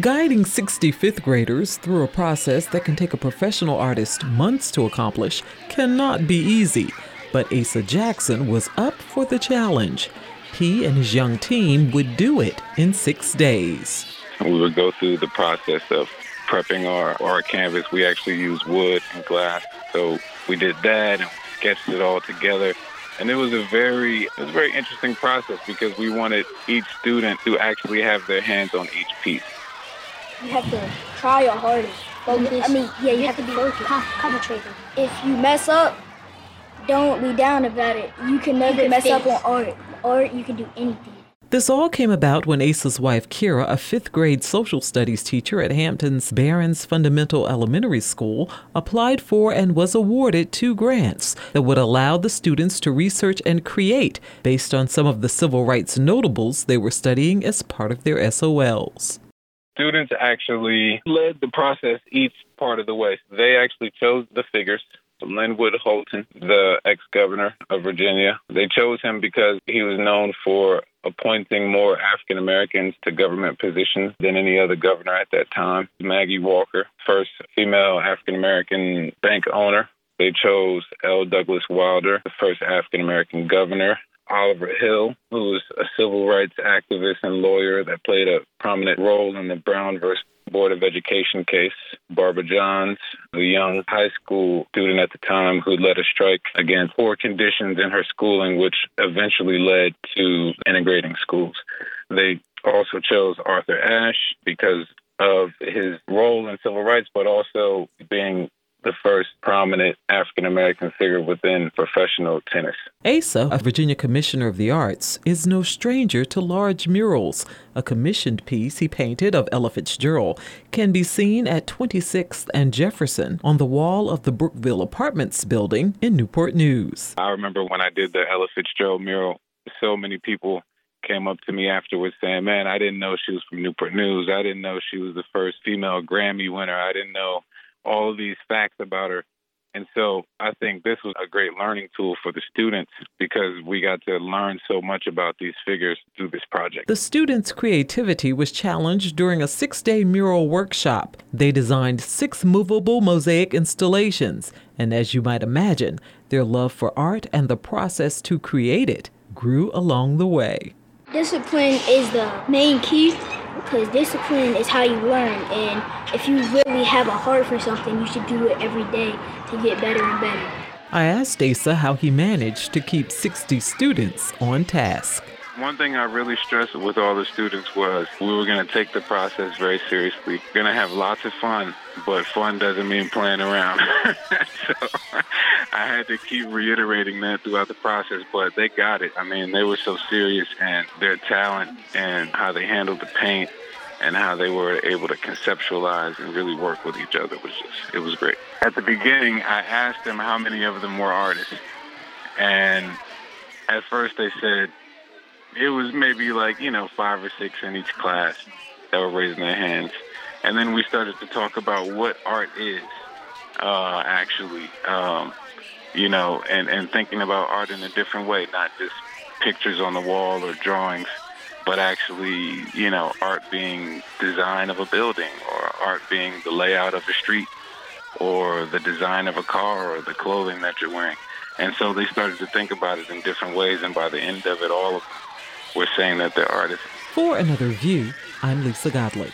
Guiding 65th graders through a process that can take a professional artist months to accomplish cannot be easy, but Asa Jackson was up for the challenge. He and his young team would do it in six days. We would go through the process of prepping our, our canvas. We actually use wood and glass. So we did that and sketched it all together. And it was a very it was a very interesting process because we wanted each student to actually have their hands on each piece. You have to try your hardest. Focus. I mean, yeah, you, you have, have, to be focused. concentrated. If you mess up, don't be down about it. You can never you mess up on art. Art, you can do anything. This all came about when Asa's wife, Kira, a fifth grade social studies teacher at Hampton's Barron Fundamental Elementary School, applied for and was awarded two grants that would allow the students to research and create based on some of the civil rights notables they were studying as part of their SOLs. Students actually led the process each part of the way. They actually chose the figures. Linwood Holton, the ex governor of Virginia, they chose him because he was known for appointing more African Americans to government positions than any other governor at that time. Maggie Walker, first female African American bank owner. They chose L. Douglas Wilder, the first African American governor. Oliver Hill, who was a civil rights activist and lawyer that played a prominent role in the Brown versus Board of Education case. Barbara Johns, a young high school student at the time who led a strike against poor conditions in her schooling, which eventually led to integrating schools. They also chose Arthur Ashe because of his role in civil rights, but also being the first prominent African American figure within professional tennis. Asa, a Virginia Commissioner of the Arts, is no stranger to large murals. A commissioned piece he painted of Ella Fitzgerald can be seen at 26th and Jefferson on the wall of the Brookville Apartments building in Newport News. I remember when I did the Ella Fitzgerald mural, so many people came up to me afterwards saying, Man, I didn't know she was from Newport News. I didn't know she was the first female Grammy winner. I didn't know all these facts about her. And so I think this was a great learning tool for the students because we got to learn so much about these figures through this project. The students' creativity was challenged during a six day mural workshop. They designed six movable mosaic installations, and as you might imagine, their love for art and the process to create it grew along the way. Discipline is the main key because discipline is how you learn. And if you really have a heart for something, you should do it every day to get better and better. I asked Asa how he managed to keep 60 students on task. One thing I really stressed with all the students was we were going to take the process very seriously. Going to have lots of fun, but fun doesn't mean playing around. so I had to keep reiterating that throughout the process, but they got it. I mean, they were so serious and their talent and how they handled the paint and how they were able to conceptualize and really work with each other was just, it was great. At the beginning, I asked them how many of them were artists. And at first they said, it was maybe like, you know, five or six in each class that were raising their hands. And then we started to talk about what art is, uh, actually, um, you know, and, and thinking about art in a different way, not just pictures on the wall or drawings, but actually, you know, art being design of a building or art being the layout of a street or the design of a car or the clothing that you're wearing. And so they started to think about it in different ways, and by the end of it, all of them were saying that they're artists. For another view, I'm Lisa Godley.